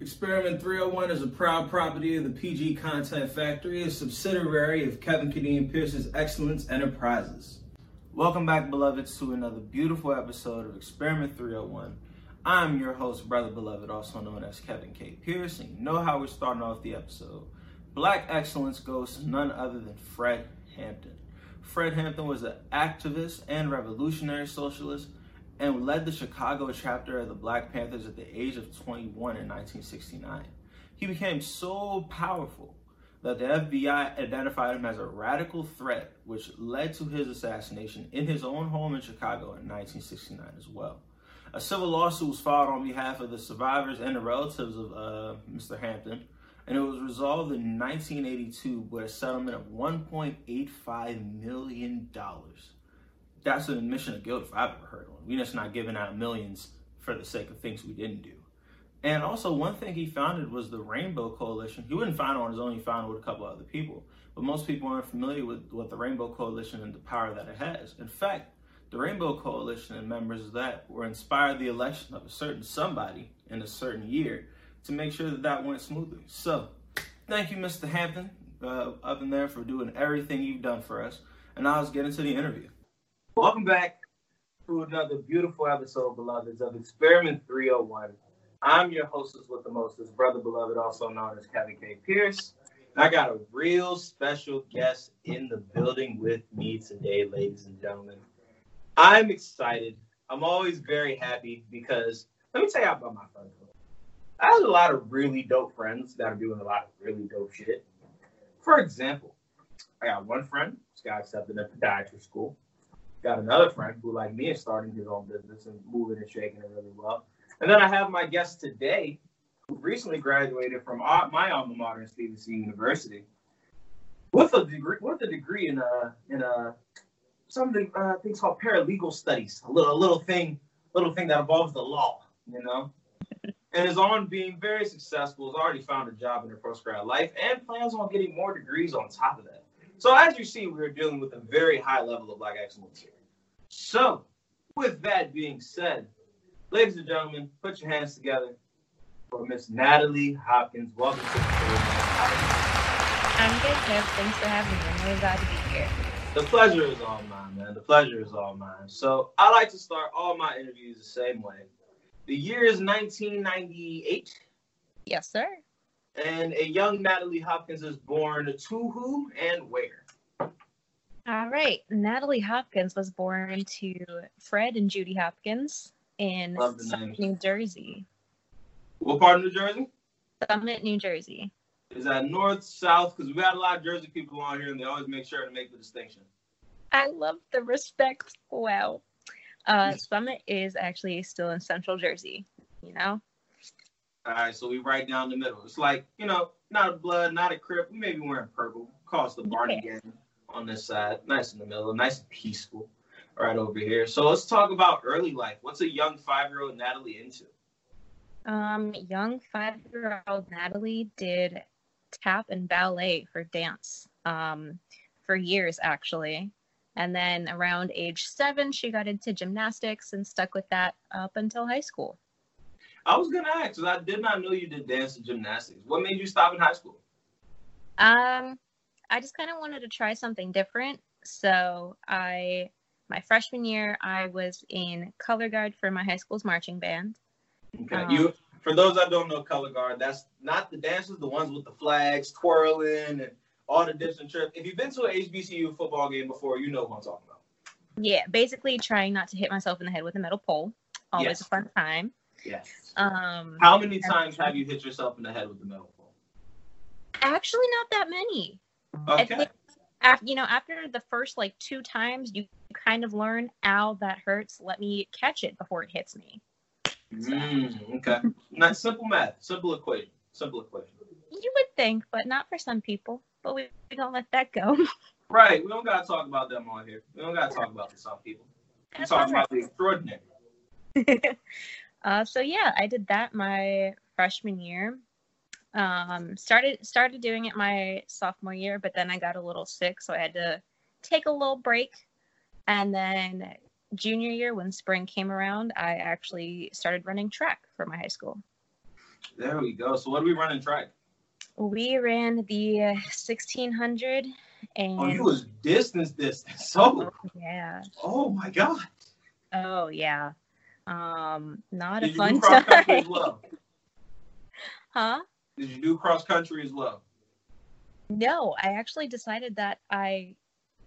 Experiment 301 is a proud property of the PG Content Factory, a subsidiary of Kevin Kadeem Pierce's Excellence Enterprises. Welcome back, beloveds, to another beautiful episode of Experiment 301. I'm your host, Brother Beloved, also known as Kevin K. Pierce, and you know how we're starting off the episode. Black excellence goes to none other than Fred Hampton. Fred Hampton was an activist and revolutionary socialist and led the Chicago chapter of the Black Panthers at the age of 21 in 1969. He became so powerful that the FBI identified him as a radical threat, which led to his assassination in his own home in Chicago in 1969 as well. A civil lawsuit was filed on behalf of the survivors and the relatives of uh, Mr. Hampton, and it was resolved in 1982 with a settlement of $1.85 million. That's an admission of guilt if I've ever heard one. We're just not giving out millions for the sake of things we didn't do. And also, one thing he founded was the Rainbow Coalition. He wouldn't found it on his own, he founded it with a couple other people. But most people aren't familiar with, with the Rainbow Coalition and the power that it has. In fact, the Rainbow Coalition and members of that were inspired the election of a certain somebody in a certain year to make sure that that went smoothly. So, thank you, Mr. Hampton, uh, up in there for doing everything you've done for us. And now let's get into the interview. Welcome back to another beautiful episode, beloveds, of Experiment 301. I'm your hostess with the mostest, Brother Beloved, also known as Kevin K. Pierce. I got a real special guest in the building with me today, ladies and gentlemen. I'm excited. I'm always very happy because let me tell you about my friends. I have a lot of really dope friends that are doing a lot of really dope shit. For example, I got one friend, this guy accepted at podiatry school. Got another friend who, like me, is starting his own business and moving and shaking it really well. And then I have my guest today, who recently graduated from my alma mater, Stevenson University, with a degree with a degree in a in a something uh, things called paralegal studies, a little a little thing little thing that involves the law, you know and is on being very successful, has already found a job in her post grad life, and plans on getting more degrees on top of that. So, as you see, we're dealing with a very high level of black excellence here. So, with that being said, ladies and gentlemen, put your hands together for Miss Natalie Hopkins. Welcome to the show. I'm good, Kev. Thanks for having me. I'm really glad to be here. The pleasure is all mine, man. The pleasure is all mine. So I like to start all my interviews the same way. The year is 1998. Yes, sir. And a young Natalie Hopkins is born to who and where? All right. Natalie Hopkins was born to Fred and Judy Hopkins in Summit, New Jersey. What part of New Jersey? Summit, New Jersey. Is that north, south? Because we got a lot of Jersey people on here and they always make sure to make the distinction. I love the respect. Wow. Uh, Summit is actually still in Central Jersey. You know. All right, so we right down the middle. It's like you know, not a blood, not a crip. We may be wearing purple. Cause the Barney yeah. gang on this side, nice in the middle, nice and peaceful. Right over here. So let's talk about early life. What's a young five-year-old Natalie into? Um, young five-year-old Natalie did tap and ballet for dance um, for years, actually. And then around age seven, she got into gymnastics and stuck with that up until high school. I was gonna ask because I did not know you did dance and gymnastics. What made you stop in high school? Um, I just kind of wanted to try something different. So I, my freshman year, I was in color guard for my high school's marching band. Okay, um, you. For those that don't know color guard, that's not the dancers, the ones with the flags twirling and all the dips and trips. If you've been to an HBCU football game before, you know what I'm talking about. Yeah, basically trying not to hit myself in the head with a metal pole. Always yes. a fun time. Yes. Um, How many times have you hit yourself in the head with the metal pole? Actually, not that many. Okay. After, you know, after the first like two times, you kind of learn, ow, that hurts. Let me catch it before it hits me. So. Mm, okay. Not simple math, simple equation, simple equation. You would think, but not for some people but we, we don't let that go. right. We don't gotta talk about them on here. We don't gotta talk about the some people. We talk about the extraordinary. uh, so yeah, I did that my freshman year. Um, started started doing it my sophomore year, but then I got a little sick, so I had to take a little break. And then junior year, when spring came around, I actually started running track for my high school. There we go. So what do we run in track? We ran the 1600 and Oh, you was distance distance. So yeah. oh my god. Oh yeah. Um not a Did you fun do cross country time. well? huh? Did you do cross country as well? No, I actually decided that I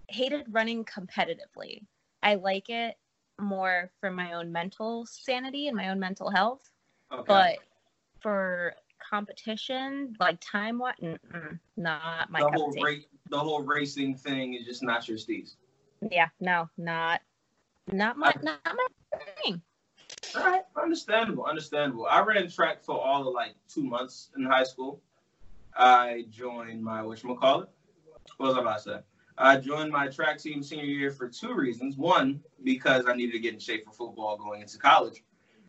hated running competitively. I like it more for my own mental sanity and my own mental health. Okay. But for competition, like time what, not my the whole race, the whole racing thing is just not your steez. Yeah, no, not, not my, not my thing. All right, understandable, understandable. I ran track for all of like two months in high school. I joined my whatchamacallit. What was I about to say? I joined my track team senior year for two reasons. One, because I needed to get in shape for football going into college.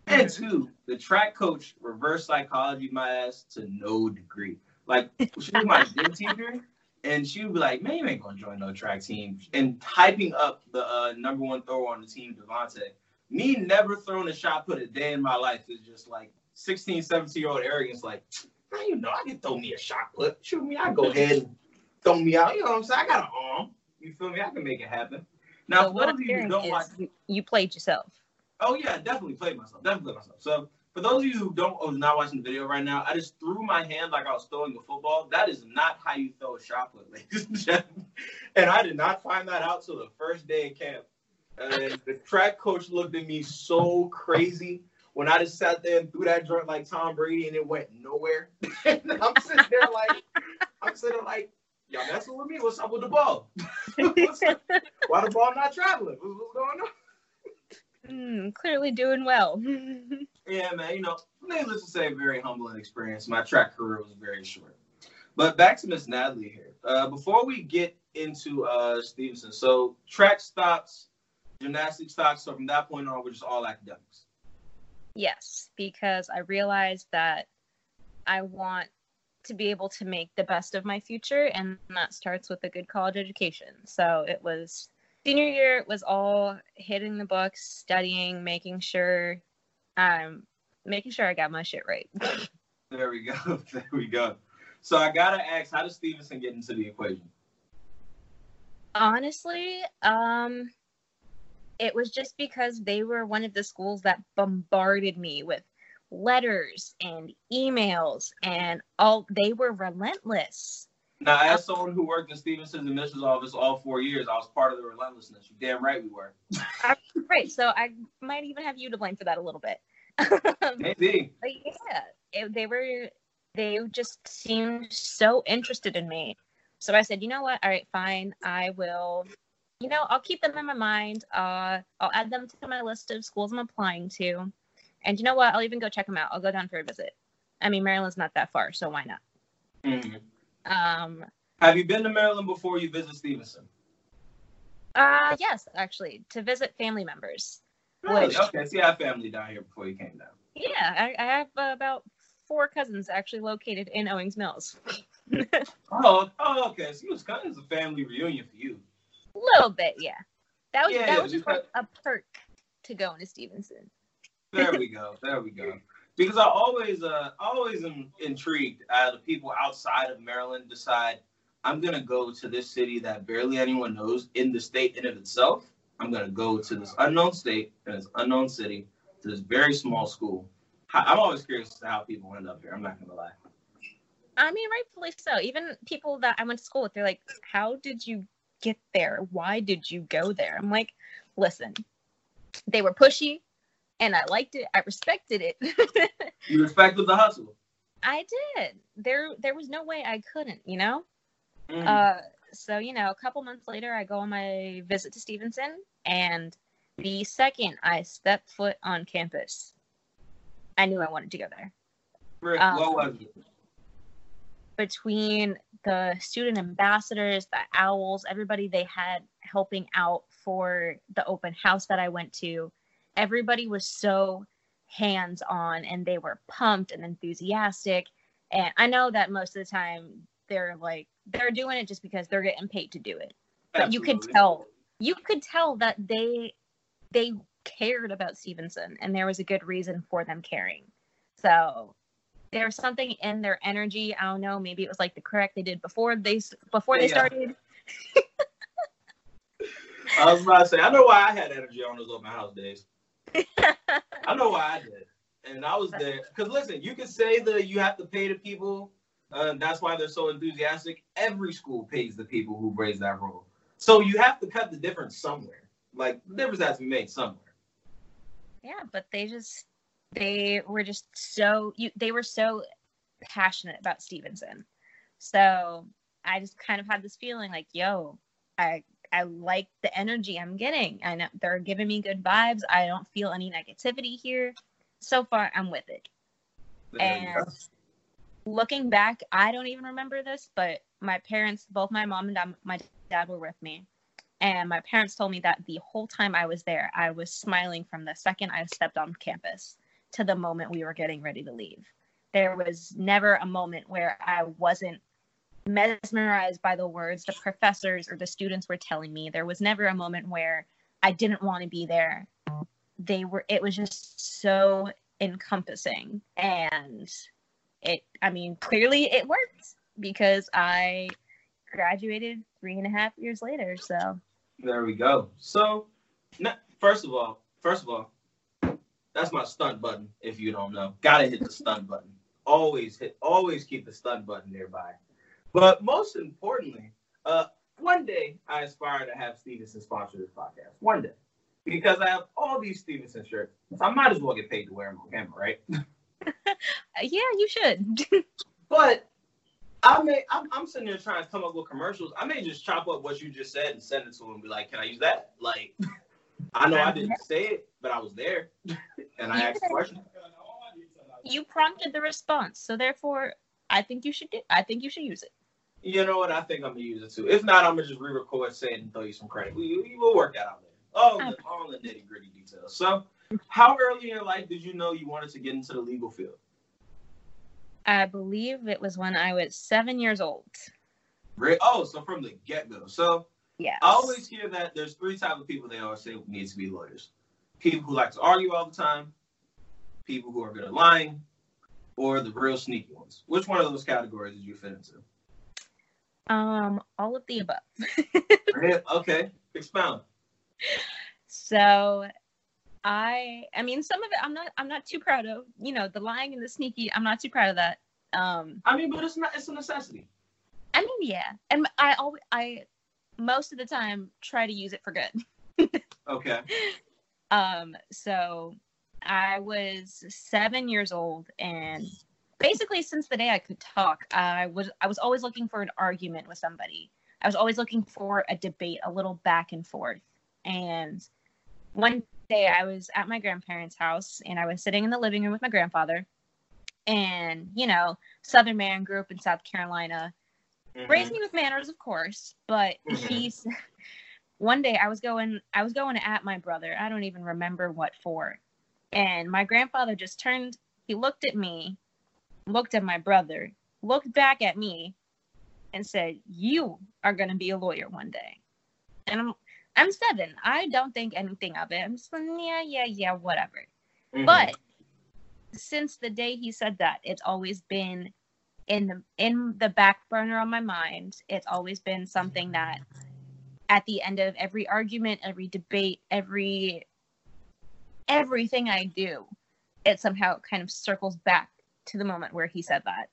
And two, the track coach reverse psychology my ass to no degree. Like she was my gym teacher, and she would be like, "Man, you ain't gonna join no track team." And hyping up the uh, number one thrower on the team, Devontae. Me never throwing a shot put a day in my life is just like 16, 17 year old arrogance. Like, man, you know, I can throw me a shot put. Shoot me, I go ahead and throw me out. You know what I'm saying? I got an arm. You feel me? I can make it happen. Now, So for what those of you who don't is watch you, you played yourself. Oh yeah, definitely played myself. Definitely played myself. So for those of you who don't who's not watching the video right now, I just threw my hand like I was throwing a football. That is not how you throw a shot put, ladies and gentlemen. And I did not find that out till the first day of camp. And the track coach looked at me so crazy when I just sat there and threw that joint like Tom Brady and it went nowhere. and I'm sitting there like I'm sitting there like, y'all messing with me? What's up with the ball? Why the ball not traveling? What's, what's going on? Mm, clearly doing well. Yeah, man. You know, needless to say, very humbling experience. My track career was very short. But back to Miss Natalie here. Uh, before we get into uh, Stevenson, so track stops, gymnastics stops. So from that point on, we're just all academics. yes, because I realized that I want to be able to make the best of my future, and that starts with a good college education. So it was senior year it was all hitting the books, studying, making sure, um, making sure I got my shit right. There we go. there we go. So I gotta ask, how does Stevenson get into the equation? Honestly, um, it was just because they were one of the schools that bombarded me with letters and emails and all they were relentless. Now, as someone who worked in Stevenson's admissions office all four years, I was part of the relentlessness. You damn right we were. Right, so I might even have you to blame for that a little bit. Maybe. but yeah, it, they were they just seemed so interested in me. So I said, you know what? All right, fine. I will. You know, I'll keep them in my mind. Uh, I'll add them to my list of schools I'm applying to. And you know what? I'll even go check them out. I'll go down for a visit. I mean, Maryland's not that far, so why not? Mhm. Um, Have you been to Maryland before you visit Stevenson? uh, yes, actually, to visit family members. Really? Which- Okay, so you have family down here before you came down. Yeah, I, I have uh, about four cousins actually located in Owings Mills. Oh, oh, okay. So it was kind of a family reunion for you. Little bit, yeah. That was Yeah, that yeah, was just like a perk to going to Stevenson. There we go. There we go. Because I always, uh, always am intrigued as the people outside of Maryland decide I'm gonna go to this city that barely anyone knows in the state in of itself. I'm gonna go to this unknown state and this unknown city to this very small school. I'm always curious to how people end up here. I'm not gonna lie. I mean, rightfully so. Even people that I went to school with, they're like, "How did you get there? Why did you go there?" I'm like, "Listen, they were pushy, and I liked it. I respected it. You respected the hustle. I did. There, there was no way I couldn't. You know." Mhm. Uh, so you know, a couple months later, I go on my visit to Stevenson, and the second I stepped foot on campus, I knew I wanted to go there. Rick, um, what was it? Between the student ambassadors, the owls, everybody they had helping out for the open house that I went to, everybody was so hands on and they were pumped and enthusiastic. And I know that most of the time they're like they're doing it just because they're getting paid to do it. But you could tell you could tell that they they cared about Stevenson and there was a good reason for them caring. So there was something in their energy. I don't know. Maybe it was like the correct they did before they before they yeah. started. I was about to say, I know why I had energy on those open house days. I know why I did, and I was there because listen, you can say that you have to pay the people, uh, and that's why they're so enthusiastic. Every school pays the people who raise that role, so you have to cut the difference somewhere. Like the difference has to be made somewhere. yeah, but they just they were just so you they were so passionate about Stevenson. So I just kind of had this feeling like, yo, I I like the energy I'm getting. I know they're giving me good vibes. I don't feel any negativity here. So far, I'm with it. There. And looking back, I don't even remember this, but my parents, both my mom and dad, my dad were with me. And my parents told me that the whole time I was there, I was smiling from the second I stepped on campus to the moment we were getting ready to leave. There was never a moment where I wasn't mesmerized by the words the professors or the students were telling me. There was never a moment where I didn't want to be there. They were, it was just so encompassing. And it, I mean, clearly it worked because I graduated three and a half years later. So, There we go. So, first of all, first of all, that's my stunt button. If you don't know, gotta hit the stunt button. Always hit. Always keep the stunt button nearby. But most importantly, uh, one day I aspire to have Stevenson sponsor this podcast. One day, because I have all these Stevenson shirts, so I might as well get paid to wear them on camera, right? uh, yeah, you should. But I may, I'm, I'm sitting there trying to come up with commercials. I may just chop up what you just said and send it to him and be like, "Can I use that?" Like, I know I didn't say it, but I was there and I asked a question. you prompted the response. So, therefore, I think you should do, I think you should use it. You know what? I think I'm gonna use it too. If not, I'm gonna just re-record, say it, and throw you some credit. We, we will work that out later. All the, all the nitty gritty details. So, how early in your life did you know you wanted to get into the legal field? I believe it was when I was seven years old. Oh, so from the get go. So Yes. I always hear that there's three type of people they always say need to be lawyers. People who like to argue all the time, people who are good at lying, or the real sneaky ones. Which one of those categories did you fit into? Um, all of the above. Okay, expound. So I I mean some of it I'm not I'm not too proud of. You know, the lying and the sneaky, I'm not too proud of that. Um I mean, but it's not. It's a necessity. I mean yeah. And I always I most of the time try to use it for good. Okay. Um so I was 7 years old and basically since the day I could talk, I was I was always looking for an argument with somebody. I was always looking for a debate, a little back and forth. And one day I was at my grandparents' house and I was sitting in the living room with my grandfather. And, you know, Southern man grew up in South Carolina, Mhm. raised me with manners, of course, but Mhm. he's one day I was going I was going at my brother. I don't even remember what for. And my grandfather just turned, he looked at me, looked at my brother, looked back at me, and said, You are gonna be a lawyer one day. And I'm I'm seven. I don't think anything of it. I'm just like, yeah, yeah, yeah, whatever. Mhm. But since the day he said that, it's always been in the in the back burner on my mind. It's always been something that at the end of every argument, every debate, every everything I do, it somehow kind of circles back to the moment where he said that.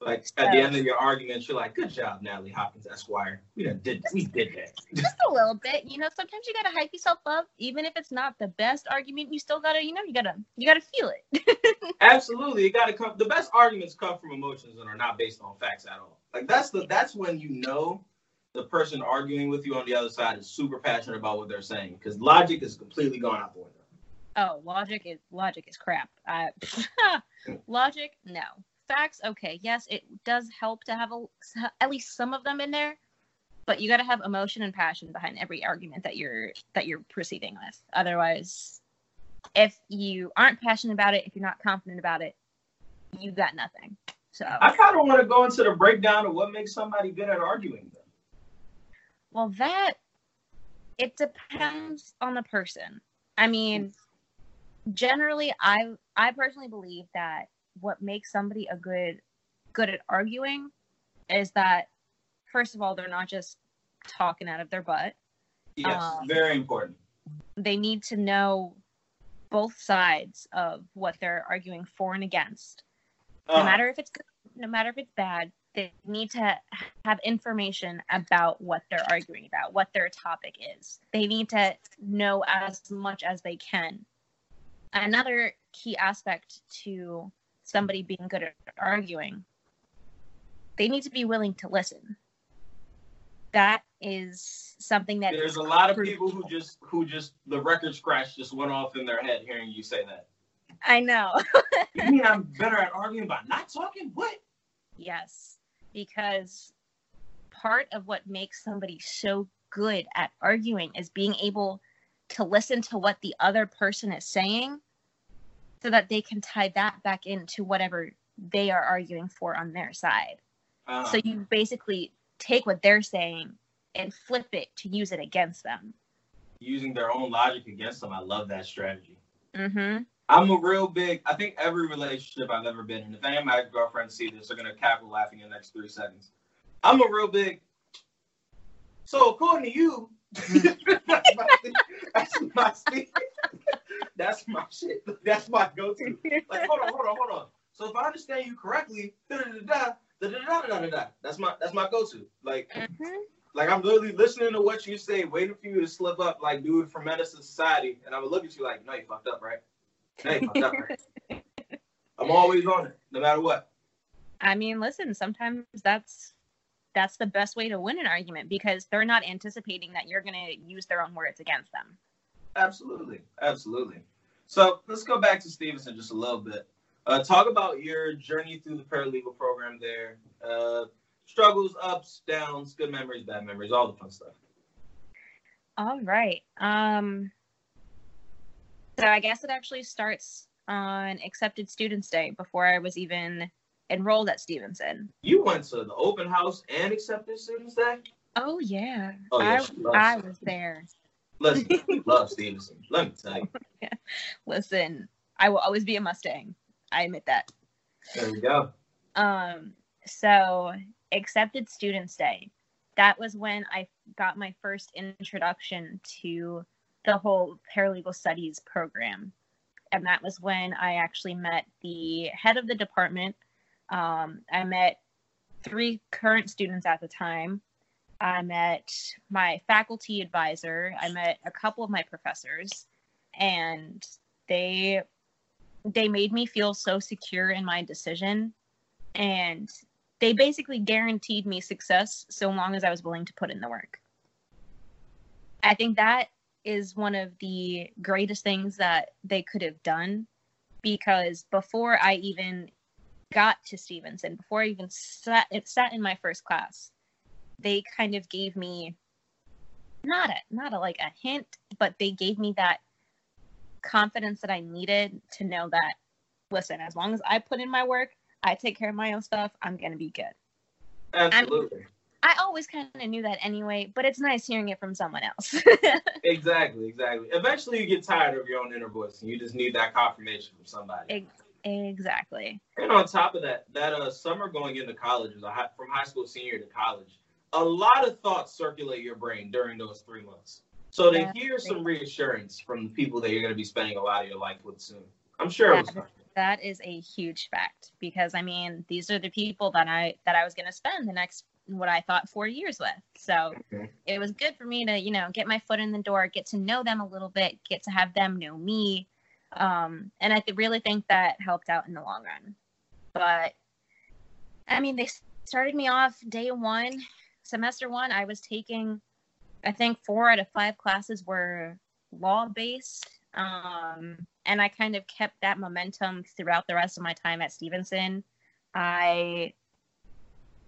like at the end of your argument, you're like, "Good job, Natalie Hopkins, Esquire. We did. We did that." Just a little bit, you know. Sometimes you gotta hype yourself up, even if it's not the best argument. You still gotta, you know, you gotta, you gotta feel it. Absolutely, it got to come. The best arguments come from emotions and are not based on facts at all. Like that's the that's when you know the person arguing with you on the other side is super passionate about what they're saying because logic is completely gone out the window. Oh, logic is logic is crap. I, logic, no. Facts, okay. Yes, it does help to have a, at least some of them in there, but you got to have emotion and passion behind every argument that you're that you're proceeding with. Otherwise, if you aren't passionate about it, if you're not confident about it, you got nothing. So, I kind of want to go into the breakdown of what makes somebody good at arguing. Though. Well, that it depends on the person. I mean, generally, I I personally believe that what makes somebody a good good at arguing is that first of all they're not just talking out of their butt. Yes, Um, very important. They need to know both sides of what they're arguing for and against. No Uh, matter if it's good, no matter if it's bad, they need to have information about what they're arguing about, what their topic is. They need to know as much as they can. Another key aspect to somebody being good at arguing, they need to be willing to listen. That is something that There's a lot of people who just who just the record scratch just went off in their head hearing you say that. I know. You mean I'm better at arguing by not talking? What? Yes, because part of what makes somebody so good at arguing is being able to listen to what the other person is saying so that they can tie that back into whatever they are arguing for on their side. Uh, So you basically take what they're saying and flip it to use it against them. using their own logic against them. I love that strategy. Mm-hmm. I'm a real big. I think every relationship I've ever been in. If any of my girlfriends see this, they're gonna cackle laughing in the next three seconds. I'm a real big. So according to you, that's my that's my that's my shit. That's my go-to. Like hold on, hold on, hold on. So if I understand you correctly, da da da da da da da da da. That's my that's my go-to. Like Mm-hmm. like I'm literally listening to what you say, waiting for you to slip up, like dude from to Society, and I'm gonna look at you like, no, you fucked up, right? Fucked? I'm always on it, no matter what. I mean, listen, sometimes that's that's the best way to win an argument because they're not anticipating that you're going to use their own words against them. Absolutely, absolutely. So let's go back to Stevenson just a little bit. Uh, talk about your journey through the paralegal program there. Uh, struggles, ups, downs, good memories, bad memories, all the fun stuff. All right. Um so I guess it actually starts on accepted students day before I was even enrolled at Stevenson. You went to the open house and accepted students day. Oh yeah. Oh, yeah, I I was there. Listen, love Stevenson. Let me tell you. Listen, I will always be a Mustang. I admit that. There we go. Um, so accepted students day. That was when I got my first introduction to the whole paralegal studies program. And that was when I actually met the head of the department. Um, I met three current students at the time. I met my faculty advisor. I met a couple of my professors, and they they made me feel so secure in my decision and they basically guaranteed me success so long as I was willing to put in the work. I think that is one of the greatest things that they could have done because before I even got to Stevenson, before I even sat, sat in my first class, they kind of gave me not a not a like a hint, but they gave me that confidence that I needed to know that listen, as long as I put in my work, I take care of my own stuff, I'm going to be good. Absolutely. I always kind of knew that anyway, but it's nice hearing it from someone else. Exactly, exactly. Eventually, you get tired of your own inner voice, and you just need that confirmation from somebody. Exactly. And on top of that, that uh, summer going into college, high, from high school senior to college, a lot of thoughts circulate your brain during those three months. So to Yeah. hear some reassurance from the people that you're going to be spending a lot of your life with soon, I'm sure it was fun. That is a huge fact because I mean, these are the people that I that I was going to spend the next what I thought 4 years with. So, Mhm. it was good for me to, you know, get my foot in the door, get to know them a little bit, get to have them know me. Um, and I th- really think that helped out in the long run. But I mean, they started me off day one, semester one. I was taking, I think, four out of five classes were law based. Um, and I kind of kept that momentum throughout the rest of my time at Stevenson. I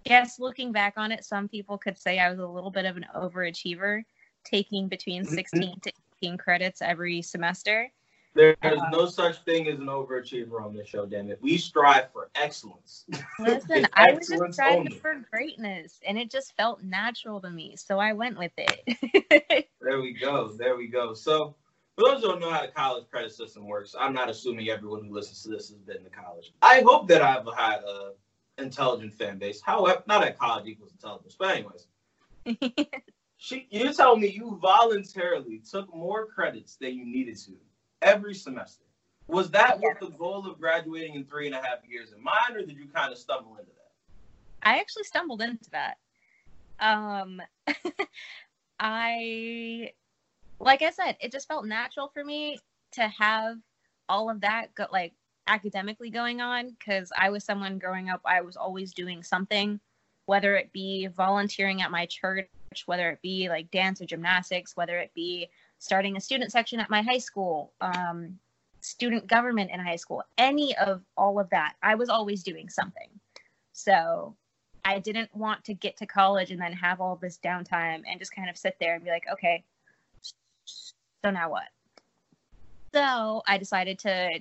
guess looking back on it, some people could say I was a little bit of an overachiever, taking between 16 to 18 credits every semester. There's Uh, no such thing as an overachiever on this show, damn it. We strive for excellence. Listen, I was just striving only. for greatness, and it just felt natural to me, so I went with it. There we go. There we go. So For those who don't know how the college credit system works, I'm not assuming everyone who listens to this has been to college. I hope that I've had a intelligent fan base. However, not that college equals intelligence, but anyways. she, you're telling me you voluntarily took more credits than you needed to every semester. Was that with the goal of graduating in three and a half years in mind, or did you kind of stumble into that? I actually stumbled into that. Um, I, like I said, it just felt natural for me to have all of that go, like academically going on because I was someone growing up, I was always doing something, whether it be volunteering at my church, whether it be like dance or gymnastics, whether it be starting a student section at my high school, um, student government in high school, any of all of that, I was always doing something. So I didn't want to get to college and then have all this downtime and just kind of sit there and be like, okay, so now what? So I decided to,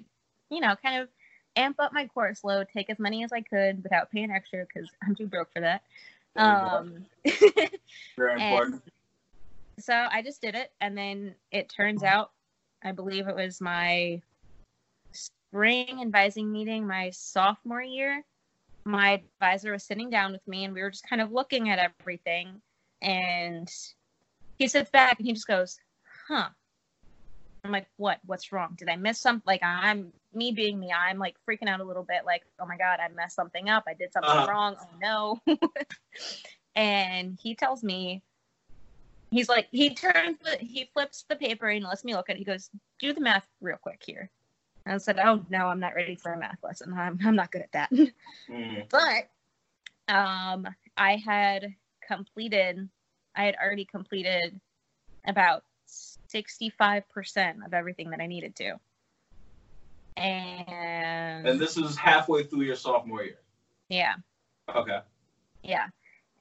you know, kind of amp up my course load, take as many as I could without paying extra because I'm too broke for that. Um, Very important. So I just did it, and then it turns out, I believe it was my spring advising meeting, my sophomore year my advisor was sitting down with me and we were just kind of looking at everything and he sits back and he just goes huh i'm like what what's wrong did i miss something like i'm me being me i'm like freaking out a little bit like oh my god i messed something up i did something uh wrong oh no and he tells me he's like he turns the he flips the paper and lets me look at it he goes do the math real quick here And I said, "Oh no, I'm not ready for a math lesson. I'm I'm not good at that." Mm. But um, I had completed. I had already completed about sixty-five percent of everything that I needed to. And and this is halfway through your sophomore year. Yeah. Okay. Yeah.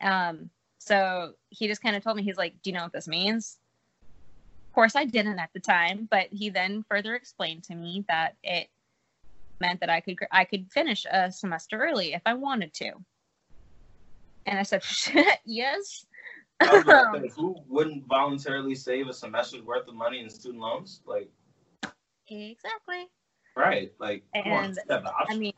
Um. So he just kind of told me, he's like, "Do you know what this means?" Of course, I didn't at the time, but he then further explained to me that it meant that I could I could finish a semester early if I wanted to. And I said, yes. who wouldn't voluntarily save a semester's worth of money in student loans? Like, exactly. Right. Like, and on, I mean,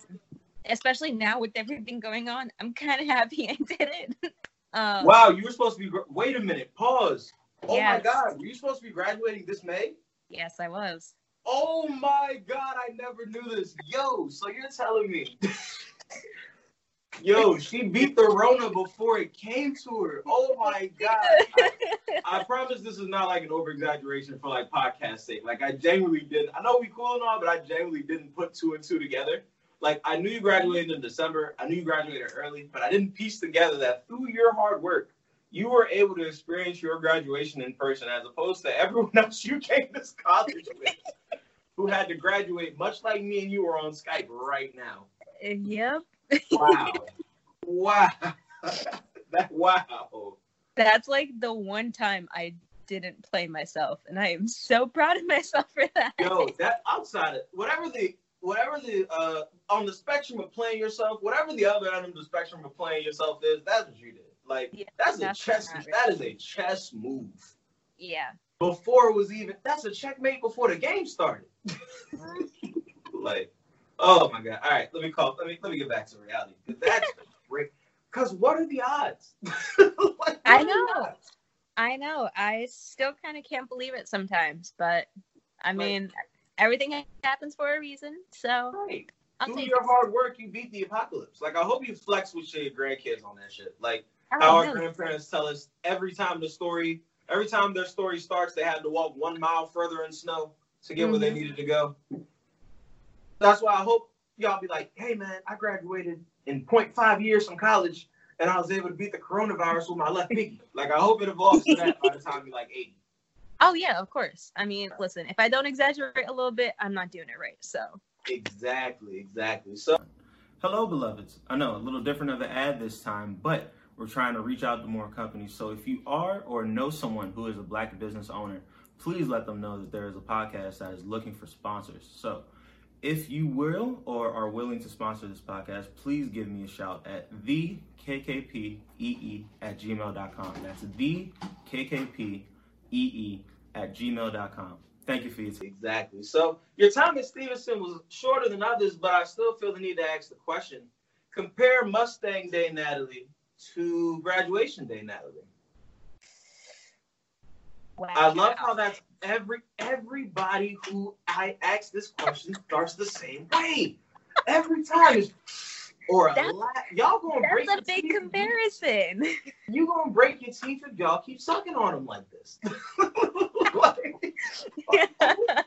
especially now with everything going on, I'm kind of happy I did it. um, wow, you were supposed to be. Wait a minute. Pause. Oh yes. my God, were you supposed to be graduating this May? Yes, I was. Oh my God, I never knew this. Yo, so you're telling me. Yo, she beat the Rona before it came to her. Oh my God. I, I promise this is not like an over exaggeration for like podcast sake. Like I genuinely didn't. I know we cool and all, but I genuinely didn't put two and two together. Like I knew you graduated in December. I knew you graduated early, but I didn't piece together that through your hard work, you were able to experience your graduation in person as opposed to everyone else you came to college with who had to graduate much like me and you are on Skype right now. Yep. Wow. wow. that wow. That's like the one time I didn't play myself and I am so proud of myself for that. Yo, that outside of whatever the whatever the uh on the spectrum of playing yourself, whatever the other end of the spectrum of playing yourself is, that's what you did. Like yeah, that's, that's, a chess. That is a chess move. Yeah. Before it was even that's a checkmate before the game started. like, oh my god! All right, let me call. Let me let me get back to reality. That's great. Because what are the odds? like, I know. I know. I still kind of can't believe it sometimes, but I mean, like, everything happens for a reason. So right. through your it. hard work, you beat the apocalypse. Like I hope you flex with your grandkids on that shit. Like how our grandparents tell us every time the story, every time their story starts, they had to walk one mile further in snow to get mm-hmm. where they mm-hmm. needed to go. That's why I hope y'all be like, hey man, I graduated in 0.5 years from college and I was able to beat the coronavirus with my left pinky. Like I hope it evolves to that by the time you're like 80. Oh yeah, of course. I mean, listen, if I don't exaggerate a little bit, I'm not doing it right. So Exactly, exactly. So Hello beloveds. I know a little different of the ad this time, but we're trying to reach out to more companies. So if you are or know someone who is a black business owner, please let them know that there is a podcast that is looking for sponsors. So if you will or are willing to sponsor this podcast, please give me a shout at the at gmail.com. That's the at gmail.com. Thank you for your time. Exactly. So your time at Stevenson was shorter than others, but I still feel the need to ask the question. Compare Mustang Day Natalie to graduation day Natalie. Wow. I love how that's every everybody who I ask this question starts the same way. Every time or a la- y'all gonna break. That's a big teeth. comparison. You gonna break your teeth if y'all keep sucking on them like this. like,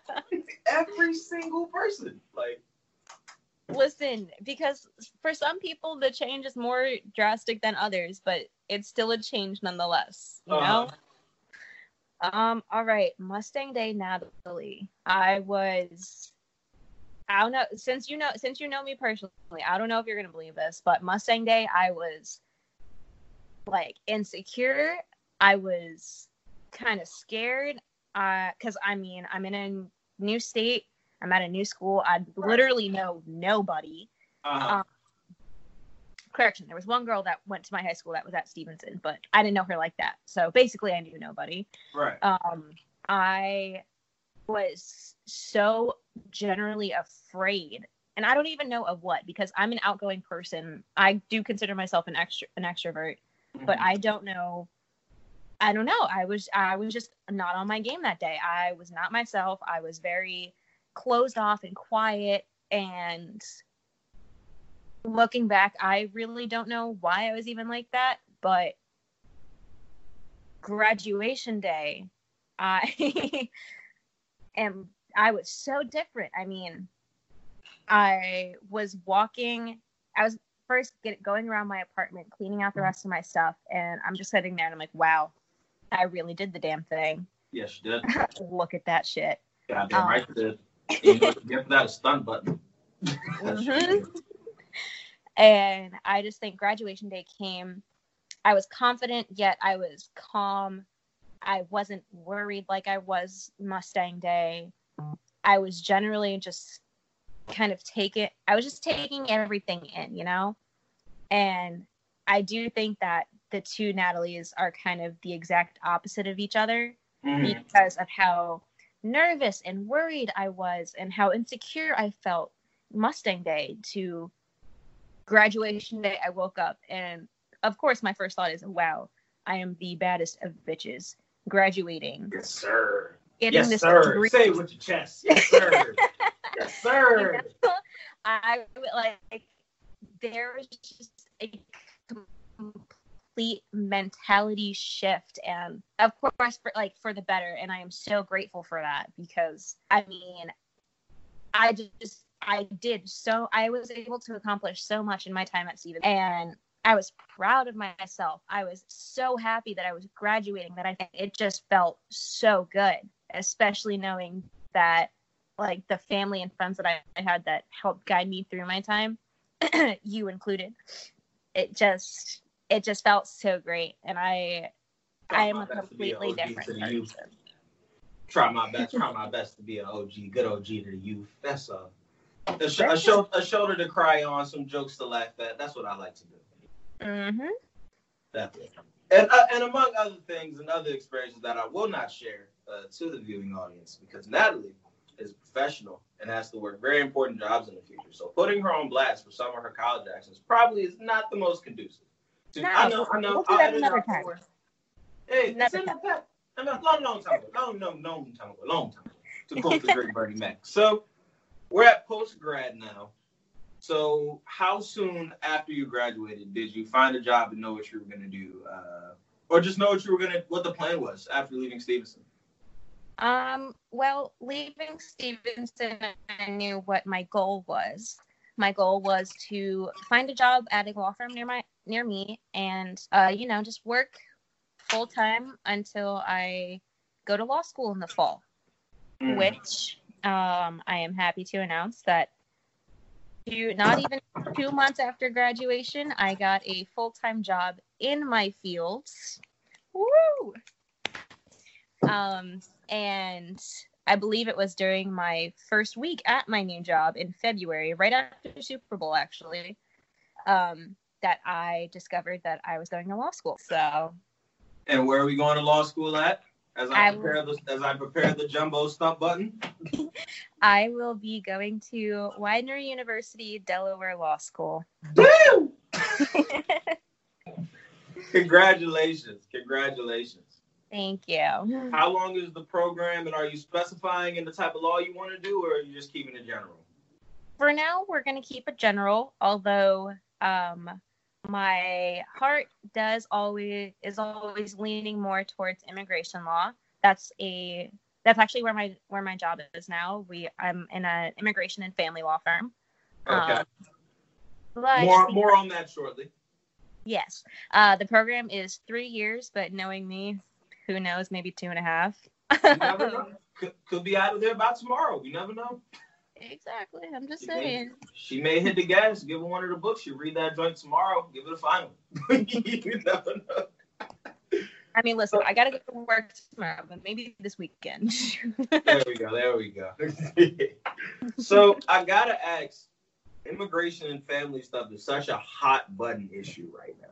every single person, like. Listen, because for some people the change is more drastic than others, but it's still a change nonetheless. You uh-huh. know. Um. All right, Mustang Day, Natalie. I was I don't know since you know since you know me personally, I don't know if you're gonna believe this, but Mustang Day, I was like insecure. I was kind of scared. Uh, cause I mean, I'm in a new state. I'm at a new school. I literally know nobody. Uh-huh. Um, correction, there was one girl that went to my high school that was at Stevenson, but I didn't know her like that. So basically, I knew nobody. Right. Um, I was so generally afraid and i don't even know of what because i'm an outgoing person i do consider myself an extra an extrovert mm-hmm. but i don't know i don't know i was i was just not on my game that day i was not myself i was very closed off and quiet and looking back i really don't know why i was even like that but graduation day i am I was so different. I mean, I was walking. I was first get, going around my apartment, cleaning out the rest of my stuff, and I'm just sitting there and I'm like, wow, I really did the damn thing. Yes, you did. Look at that shit. Goddamn um, right, you did. You get that stun button. mm-hmm. And I just think graduation day came. I was confident, yet I was calm. I wasn't worried like I was Mustang Day. I was generally just kind of taking I was just taking everything in, you know? And I do think that the two Natalies are kind of the exact opposite of each other mm. because of how nervous and worried I was and how insecure I felt Mustang Day to graduation day I woke up and of course my first thought is wow I am the baddest of bitches graduating. Yes, sir. Getting yes, this sir. Degree. Say it with your chest. Yes, sir. yes, sir. I like there was just a complete mentality shift and of course for like for the better and i am so grateful for that because i mean i just i did so i was able to accomplish so much in my time at Stevens. and I was proud of myself. I was so happy that I was graduating that I think it just felt so good, especially knowing that like the family and friends that I, I had that helped guide me through my time, you included. It just it just felt so great and I try I am a completely different person. Try my best, try my best to be an OG, good OG to the youth. That's a a, sh- a, show, a shoulder to cry on, some jokes to laugh at. That's what I like to do. Mm-hmm. Definitely. And, uh, and among other things and other experiences that I will not share uh, to the viewing audience because Natalie is a professional and has to work very important jobs in the future. So putting her on blast for some of her college actions probably is not the most conducive. To, no, I know, I know. We'll I'll another time. Hey, in the I mean, long, long time ago. Long, long, long time ago. Long time ago. To quote the great Bernie Mac. So we're at post grad now. So, how soon after you graduated did you find a job and know what you were going to do, uh, or just know what you were going to, what the plan was after leaving Stevenson? Um. Well, leaving Stevenson, I knew what my goal was. My goal was to find a job at a law firm near my near me, and uh, you know, just work full time until I go to law school in the fall. Mm. Which um, I am happy to announce that to not even two months after graduation, I got a full time job in my fields. Woo! Um, and I believe it was during my first week at my new job in February, right after Super Bowl, actually, um, that I discovered that I was going to law school. So. And where are we going to law school at? As I, I prepare will, the as I prepare the jumbo stump button? I will be going to Widener University, Delaware Law School. Congratulations. Congratulations. Thank you. How long is the program and are you specifying in the type of law you want to do or are you just keeping it general? For now, we're going to keep it general, although um, my heart does always is always leaning more towards immigration law. That's a that's actually where my where my job is now. We I'm in an immigration and family law firm. Okay. Um, more more on that shortly. Yes. Uh, the program is three years, but knowing me, who knows, maybe two and a half. could, could be out of there by tomorrow. You never know. Exactly. I'm just she saying. May, she may hit the gas, give her one of the books. You read that joint tomorrow, give it a final. you never know. I mean, listen, I gotta go to work tomorrow, but maybe this weekend. there we go. There we go. so I gotta ask, immigration and family stuff is such a hot button issue right now.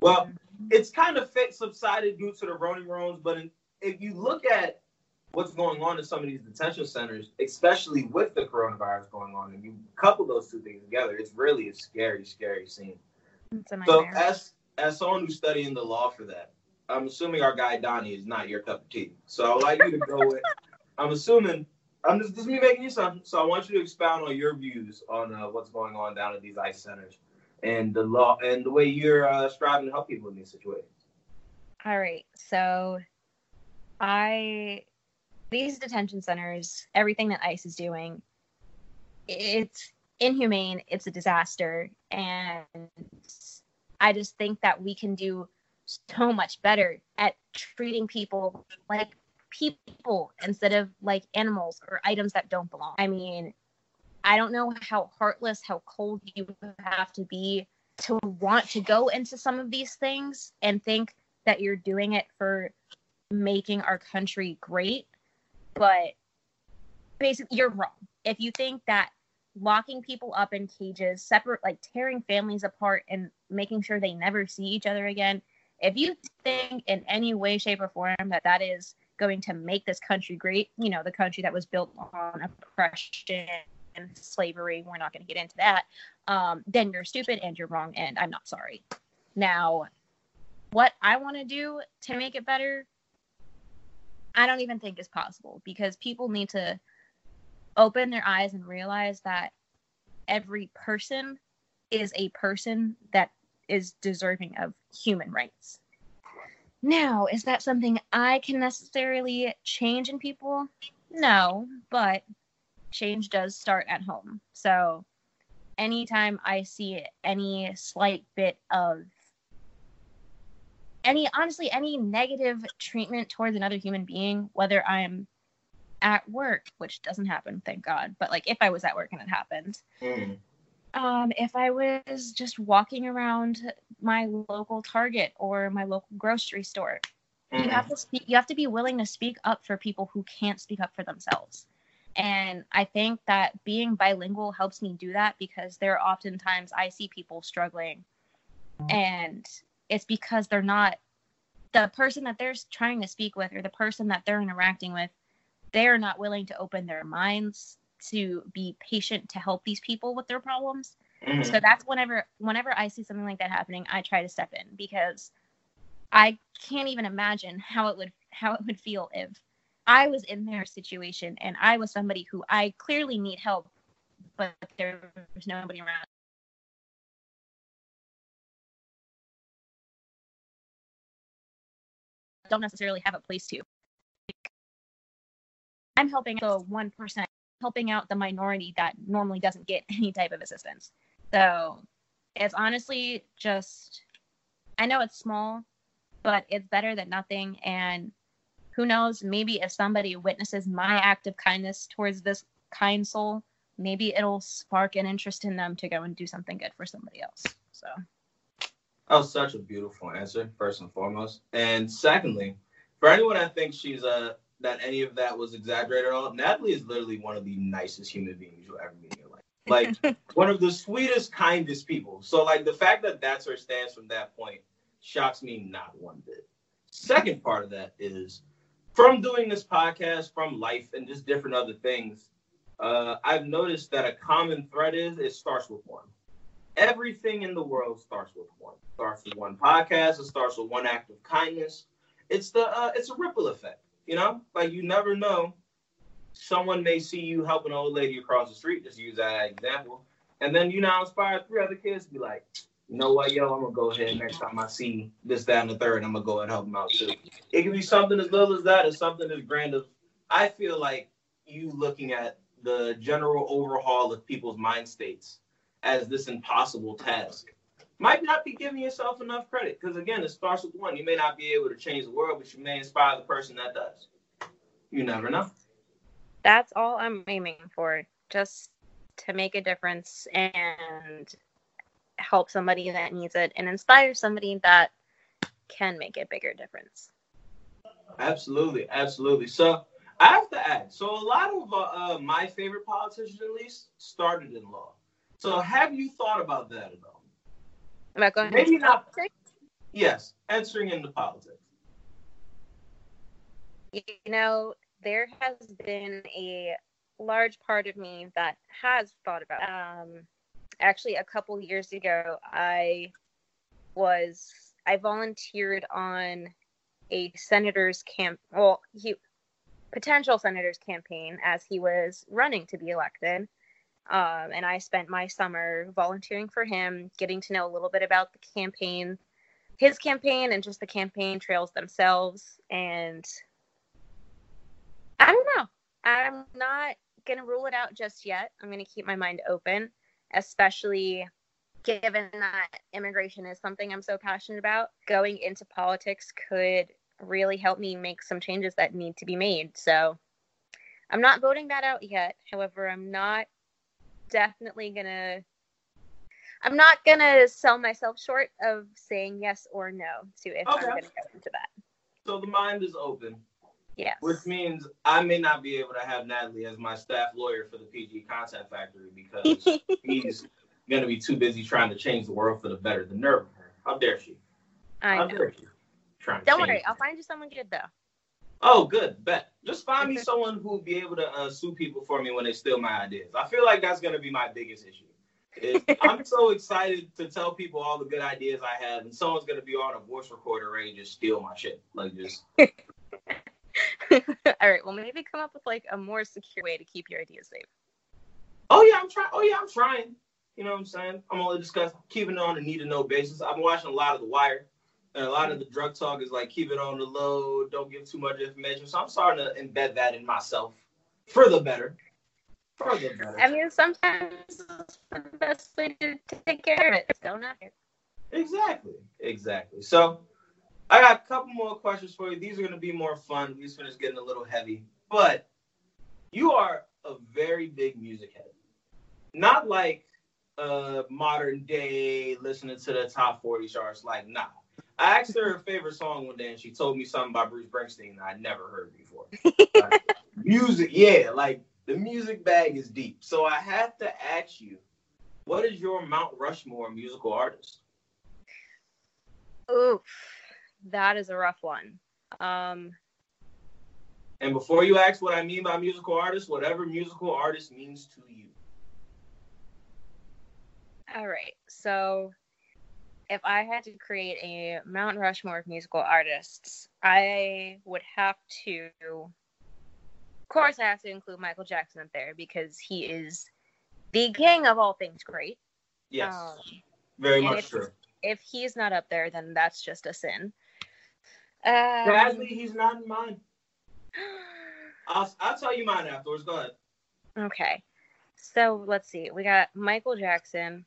Well, it's kind of subsided due to the running rooms, but in, if you look at what's going on in some of these detention centers, especially with the coronavirus going on, and you couple those two things together, it's really a scary, scary scene. So, as as someone who's studying the law for that, I'm assuming our guy Donnie is not your cup of tea. So I would like you to go with. I'm assuming. I'm just, just me making you something. So I want you to expound on your views on uh, what's going on down at these ICE centers and the law and the way you're uh, striving to help people in these situations. All right. So I these detention centers, everything that ICE is doing, it's inhumane, it's a disaster. And I just think that we can do so much better at treating people like people instead of like animals or items that don't belong. I mean, I don't know how heartless, how cold you have to be to want to go into some of these things and think that you're doing it for making our country great but basically you're wrong. If you think that locking people up in cages separate like tearing families apart and making sure they never see each other again if you think in any way shape or form that that is going to make this country great you know the country that was built on oppression and slavery we're not going to get into that um, then you're stupid and you're wrong and i'm not sorry. Now what i want to do to make it better I don't even think is possible because people need to open their eyes and realize that every person is a person that is deserving of human rights. Now, is that something I can necessarily change in people? No, but change does start at home. So, anytime I see any slight bit of any honestly any negative treatment towards another human being whether i'm at work which doesn't happen thank god but like if i was at work and it happened mm. um, if i was just walking around my local target or my local grocery store mm. you have to speak you have to be willing to speak up for people who can't speak up for themselves and i think that being bilingual helps me do that because there are oftentimes i see people struggling and it's because they're not the person that they're trying to speak with or the person that they're interacting with they're not willing to open their minds to be patient to help these people with their problems mm-hmm. so that's whenever whenever i see something like that happening i try to step in because i can't even imagine how it would how it would feel if i was in their situation and i was somebody who i clearly need help but there was nobody around don't necessarily have a place to. I'm helping the 1%, helping out the minority that normally doesn't get any type of assistance. So it's honestly just, I know it's small, but it's better than nothing. And who knows, maybe if somebody witnesses my act of kindness towards this kind soul, maybe it'll spark an interest in them to go and do something good for somebody else. So. That was such a beautiful answer, first and foremost. And secondly, for anyone that thinks she's uh that any of that was exaggerated at all, Natalie is literally one of the nicest human beings you'll ever meet in your life. Like one of the sweetest, kindest people. So like the fact that that's her stance from that point shocks me not one bit. Second part of that is from doing this podcast, from life, and just different other things, uh, I've noticed that a common thread is it starts with one. Everything in the world starts with one. It starts with one podcast. It starts with one act of kindness. It's the uh, it's a ripple effect. You know, like you never know. Someone may see you helping an old lady across the street. Just use that example, and then you now inspire three other kids to be like, you know what, yo, I'm gonna go ahead next time I see this, that, and the third, I'm gonna go and help them out too. It can be something as little as that, or something as grand as I feel like you looking at the general overhaul of people's mind states as this impossible task. Might not be giving yourself enough credit because again it starts with one. You may not be able to change the world but you may inspire the person that does. You never know. That's all i'm aiming for just to make a difference and help somebody that needs it and inspire somebody that can make a bigger difference. Absolutely absolutely. So I have to add. So a lot of uh, uh, my favorite politicians, at least, started in law. So have you thought about that at all? About going Maybe not. Politics? Yes, entering into politics. You know, there has been a large part of me that has thought about. It. Um, actually, a couple years ago, I was I volunteered on a senator's camp. Well, he potential senator's campaign as he was running to be elected. Um, and I spent my summer volunteering for him, getting to know a little bit about the campaign, his campaign, and just the campaign trails themselves. And I don't know. I'm not going to rule it out just yet. I'm going to keep my mind open, especially given that immigration is something I'm so passionate about. Going into politics could really help me make some changes that need to be made. So I'm not voting that out yet. However, I'm not definitely gonna I'm not gonna sell myself short of saying yes or no to if okay. I'm gonna go into that. So the mind is open. Yes. Which means I may not be able to have Natalie as my staff lawyer for the PG Content Factory because he's gonna be too busy trying to change the world for the better. The nerve of her. How dare she? I How know. dare she? trying. Don't worry, I'll find you someone good though. Oh, good. Bet. Just find me someone who will be able to uh, sue people for me when they steal my ideas. I feel like that's going to be my biggest issue. I'm so excited to tell people all the good ideas I have, and someone's going to be on a voice recorder ready to just steal my shit. Like, just. all right. Well, maybe come up with like a more secure way to keep your ideas safe. Oh yeah, I'm trying. Oh yeah, I'm trying. You know what I'm saying? I'm only discuss keeping it on a need to know basis. I've been watching a lot of The Wire. And a lot of the drug talk is like keep it on the low, don't give too much information. So I'm starting to embed that in myself for the better. For the better. I mean, sometimes it's the best way to take care of it. Don't have it. Exactly. Exactly. So I got a couple more questions for you. These are going to be more fun. These finished getting a little heavy, but you are a very big music head. Not like uh modern day listening to the top 40 charts. Like, nah I asked her her favorite song one day, and she told me something by Bruce Springsteen that I'd never heard before. like, music, yeah, like the music bag is deep. So I have to ask you, what is your Mount Rushmore musical artist? Oof, that is a rough one. Um, and before you ask what I mean by musical artist, whatever musical artist means to you. All right, so if I had to create a Mount Rushmore of musical artists, I would have to. Of course, I have to include Michael Jackson up there because he is the king of all things great. Yes, um, very much if, true. If he's not up there, then that's just a sin. Um, Sadly, he's not in mine. I'll, I'll tell you mine afterwards. Go ahead. Okay. So let's see. We got Michael Jackson,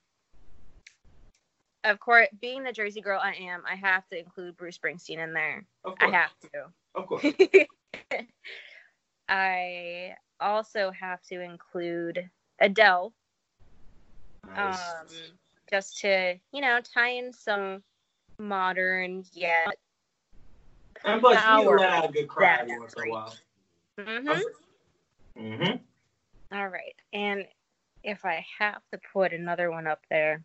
of course, being the Jersey girl I am, I have to include Bruce Springsteen in there. I have to. Of course. I also have to include Adele. Nice. Um, just to, you know, tie in some modern yet. And plus, you let out a good cry every once in a while. Mm-hmm. Mm-hmm. All right. And if I have to put another one up there,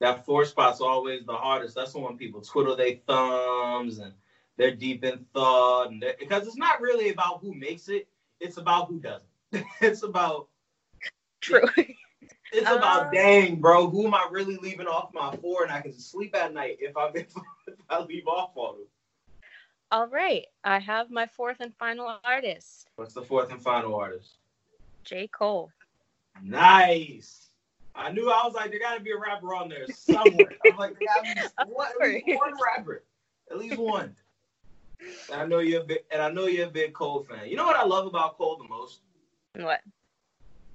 that four spot's always the hardest. That's when people twiddle their thumbs and they're deep in thought, and because it's not really about who makes it; it's about who doesn't. it's about True. It's Uh, about dang, bro. Who am I really leaving off my four, and I can sleep at night if I if, I leave off on them. All right. I have my fourth and final artist, What's the fourth and final artist? J. Cole. Nice. I knew I was like, there gotta be a rapper on there somewhere. I'm like, there gotta be one, one rapper, at least one. And I know you're a big, and I know you're a big Cole fan. You know what I love about Cole the most What?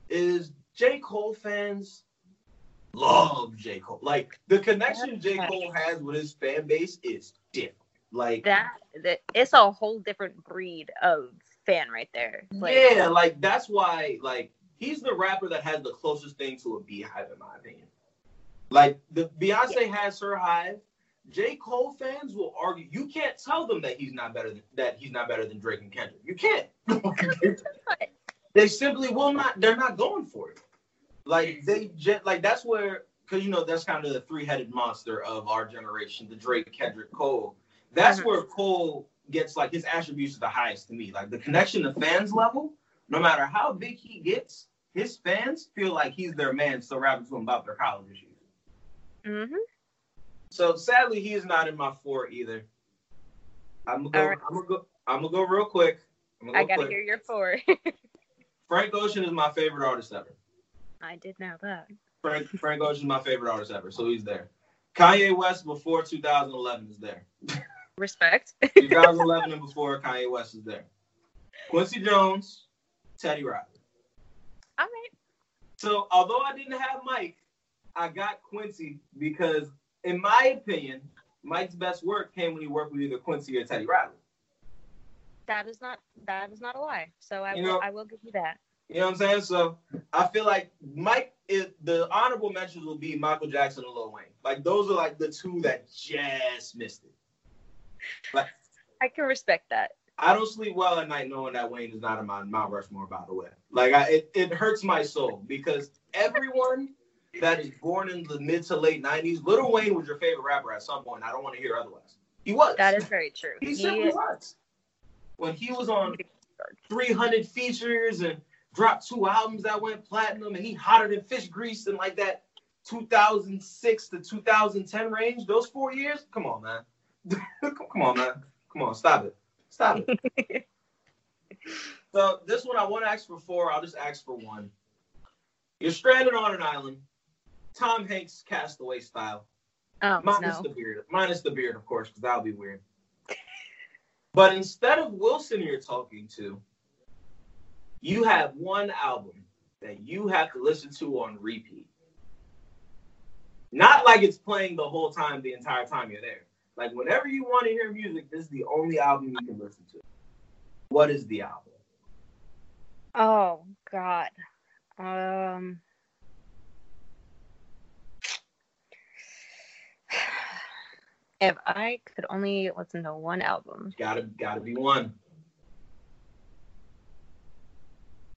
is J Cole fans love J Cole. Like the connection J Cole has with his fan base is different. Like That, that it's a whole different breed of fan right there. Like, yeah, like that's why like he's the rapper that has the closest thing to a beehive in my opinion. Like the Beyonce has her hive. J. Cole fans will argue. You can't tell them that he's not better than that he's not better than Drake and Kendrick. You can't. they simply will not. They're not going for it. Like they like that's where because you know that's kind of the three headed monster of our generation, the Drake, Kendrick, Cole. That's Mhm. where Cole gets like his attributes are the highest to me. Like the connection to fans level, no matter how big he gets, his fans feel like he's their man, so rapping to him about their college issues. hmm So sadly, he is not in my four either. I'm gonna go. All right. I'm gonna go. I'm gonna go real quick. I'm gonna I gotta quick. hear your four. Frank Ocean is my favorite artist ever. I did know that. Frank Frank Ocean is my favorite artist ever, so he's there. Kanye West before 2011 is there. Respect. 2011 and before Kanye West is there. Quincy Jones, Teddy Riley. So although I didn't have Mike, I got Quincy because, in my opinion, Mike's best work came when he worked with either Quincy or Teddy Riley. That is not that is not a lie. So I You will I will give you that. You know what I'm saying? So I feel like Mike is the honorable mentions will be Michael Jackson and Lil Wayne. Like those are like the two that just missed it. Like I can respect that. I don't sleep well at night knowing that Wayne is not in my Mount Rushmore, by the way. Like I, it, it hurts my soul because everyone that is born in the mid to late '90s, Lil Wayne was your favorite rapper at some point. I don't want to hear otherwise. He was. That is very true. He He- simply was. When he was on 300 features and dropped two albums that went platinum, and he hotter than fish grease in like that 2006 to 2010 range. Those four years, come on, man. come on, man. Come on, stop it. Stop it. so this one I want to ask for four. I'll just ask for one. You're stranded on an island, Tom Hanks castaway style. oh Minus no. the beard. Minus the beard, of course, because that would be weird. but instead of Wilson you're talking to, you have one album that you have to listen to on repeat. Not like it's playing the whole time, the entire time you're there. Like whenever you want to hear music, this is the only album you can listen to. What is the album? Oh God. Um. If I could only listen to one album, Gotta gotta be one.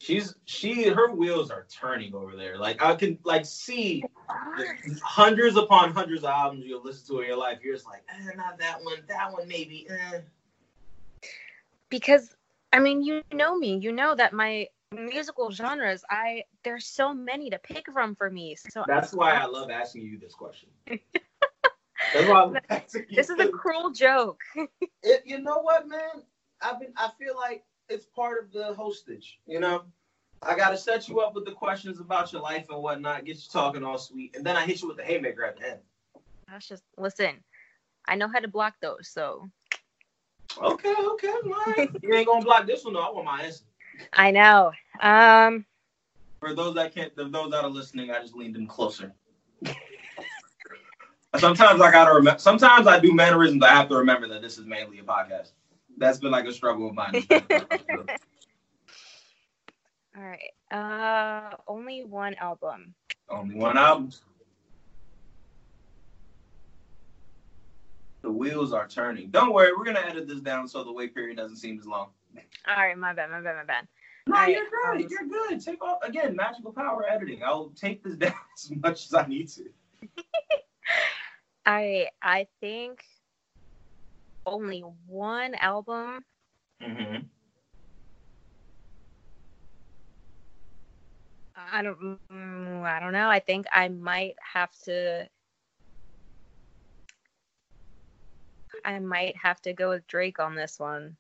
She's she her wheels are turning over there. Like I can like see hundreds upon hundreds of albums you'll listen to in your life. You're just like, eh, not that one, that one maybe. Eh. because I mean, you know me, you know that my musical genres, I there's so many to pick from for me. So That's why I love asking you this question. That's why I love asking you this is a cruel joke. it, you know what, man? I've been. I feel like it's part of the hostage. You know, I got to set you up with the questions about your life and whatnot, get you talking all sweet, and then I hit you with the haymaker at the end. That's just listen. I know how to block those, so Okay, okay, right. you ain't gonna block this one though. I want my answer. I know. Um, For those that can't, for those that are listening, I just leaned in closer. sometimes I gotta remember. Sometimes I do mannerisms. I have to remember that this is mainly a podcast. That's been like a struggle of mine. all right. Uh, only one album. Only one album. The wheels are turning. Don't worry, we're gonna edit this down so the wait period doesn't seem as long. All right, my bad, my bad, my bad. No, you're good. um, You're good. Take off again. Magical power editing. I'll take this down as much as I need to. I I think only one album. Mm-hmm. I don't. mm, I don't know. I think I might have to. I might have to go with Drake on this one.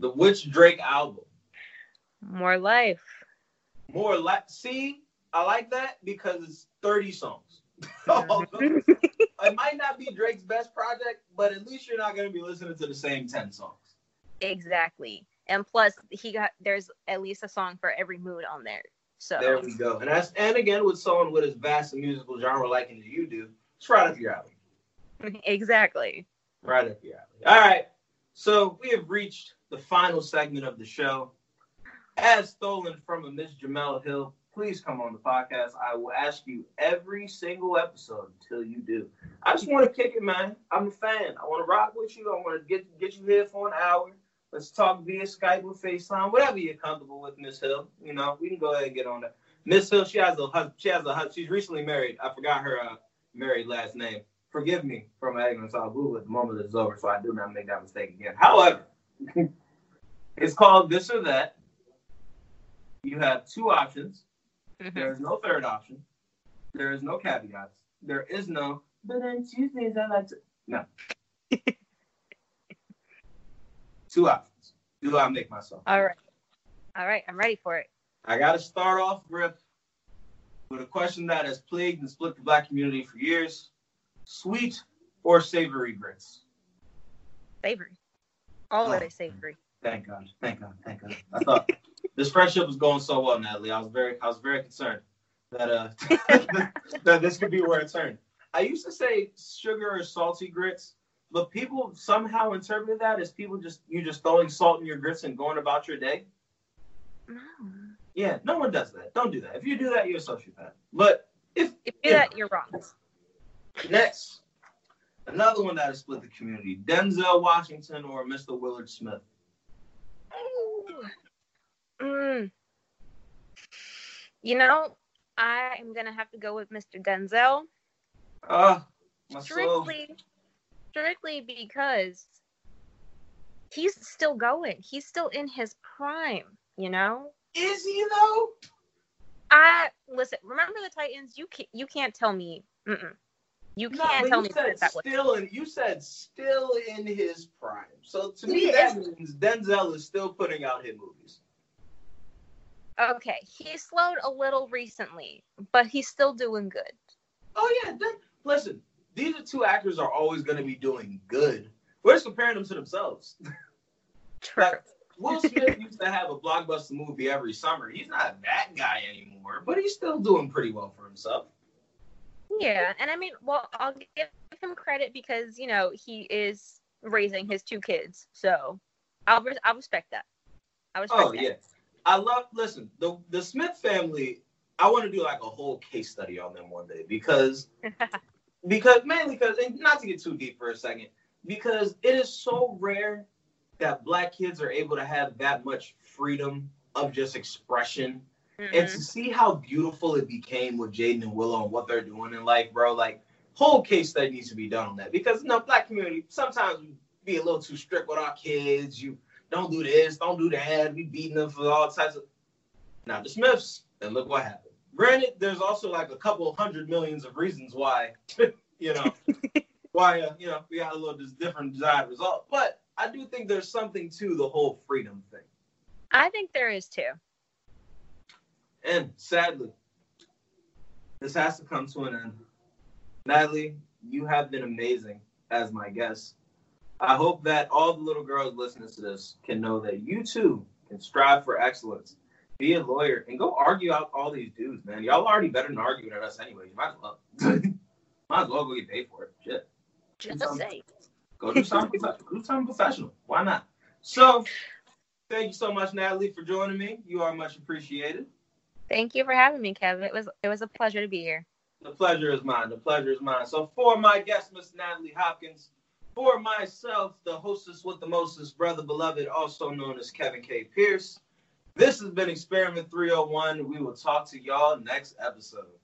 The which Drake album? More life. More like see, I like that because it's 30 songs. It might not be Drake's best project, but at least you're not gonna be listening to the same 10 songs. exactly. And plus, he got there's at least a song for every mood on there. So There we go. And that's and again with someone with as vast a musical genre liking as you do, it's right up your alley. exactly. Right up your alley. All right. So we have reached the final segment of the show. As stolen from a Miss Jemele Hill, please come on the podcast. I will ask you every single episode until you do. I just want to kick it, man. I'm a fan. I want to rock with you. I want to get get you here for an hour. Let's talk via Skype or FaceTime, whatever you're comfortable with, Miss Hill. You know, we can go ahead and get on that. Miss Hill, she has a she has a she's recently married. I forgot her uh, married last name. Forgive me for my ignorance. I'll Google it the moment it's over, so I do not make that mistake again. However, it's called this or that. You have two options. Mhm. There is no third option. There is no caveats. There is no. But on Tuesdays I like to. No. two options. Do I make myself? All right. All right. I'm ready for it. I got to start off, Grip, with a question that has plagued and split the black community for years: sweet or savory grits? Savory. Always Oh. savory. Thank God. Thank God. Thank God. I thought this friendship was going so well, Natalie. I was very, I was very concerned that uh that this could be where it turned. I used to say sugar or salty grits, but people somehow interpreted that as people just you just throwing salt in your grits and going about your day. No. Yeah, no one does that. Don't do that. If you do that, you're a sociopath. But if If you do that, you're wrong. next, another one that has split the community: Denzel Washington or Mr. Willard Smith. Mm. You know, I am gonna have to go with Mr. Denzel Ah, my soul. Strictly, because he's still going. He's still in his prime. You know, Is he though? I listen. Remember the Titans? You can't. You can't tell me. Mm-mm. You can't but tell you me said that, still in. You said still in his prime. So to me, that means Denzel is still putting out hit movies. Okay, he slowed a little recently, but he's still doing good. Oh yeah, listen. These are two actors are always going to be doing good. We're just comparing them to themselves. True. Like, Will Smith used to have a blockbuster movie every summer. He's not that guy anymore, but he's still doing pretty well for himself. Yeah, and I mean, well, I'll give him credit because you know he is raising his two kids, so I'll res- I'll respect that. I respect Oh yeah, I love. Listen, the the Smith family. I want to do like a whole case study on them one day because that. because mainly because and not to get too deep for a second because it is so rare that black kids are able to have that much freedom of just expression and Mhm. to see how beautiful it became with Jaden and Willow and what they're doing in life, bro. Like whole case study needs to be done on that because you know black community sometimes we be a little too strict with our kids. You don't do this, don't do that. We beating them for all types of. Now the Smiths, and look what happened. Granted, there's also like a couple hundred millions of reasons why, you know, why uh, you know we got a little dis- different desired result. But I do think there's something to the whole freedom thing. I think there is too. And sadly, this has to come to an end. Natalie, you have been amazing as my guest. I hope that all the little girls listening to this can know that you too can strive for excellence, be a lawyer, and go argue out all these dudes, man. Y'all already better than arguing at us anyway. You might as well. might as well go get paid for it. Shit. Just Um, say. Go do something, prof- do something professional. Why not? So, thank you so much, Natalie, for joining me. You are much appreciated. Thank you for having me, Kevin. It was it was a pleasure to be here. The pleasure is mine. The pleasure is mine. So for my guest, Miss Natalie Hopkins, for myself, the hostess with the mostest, brother beloved, also known as Kevin K. Pierce. This has been Experiment 301. We will talk to y'all next episode.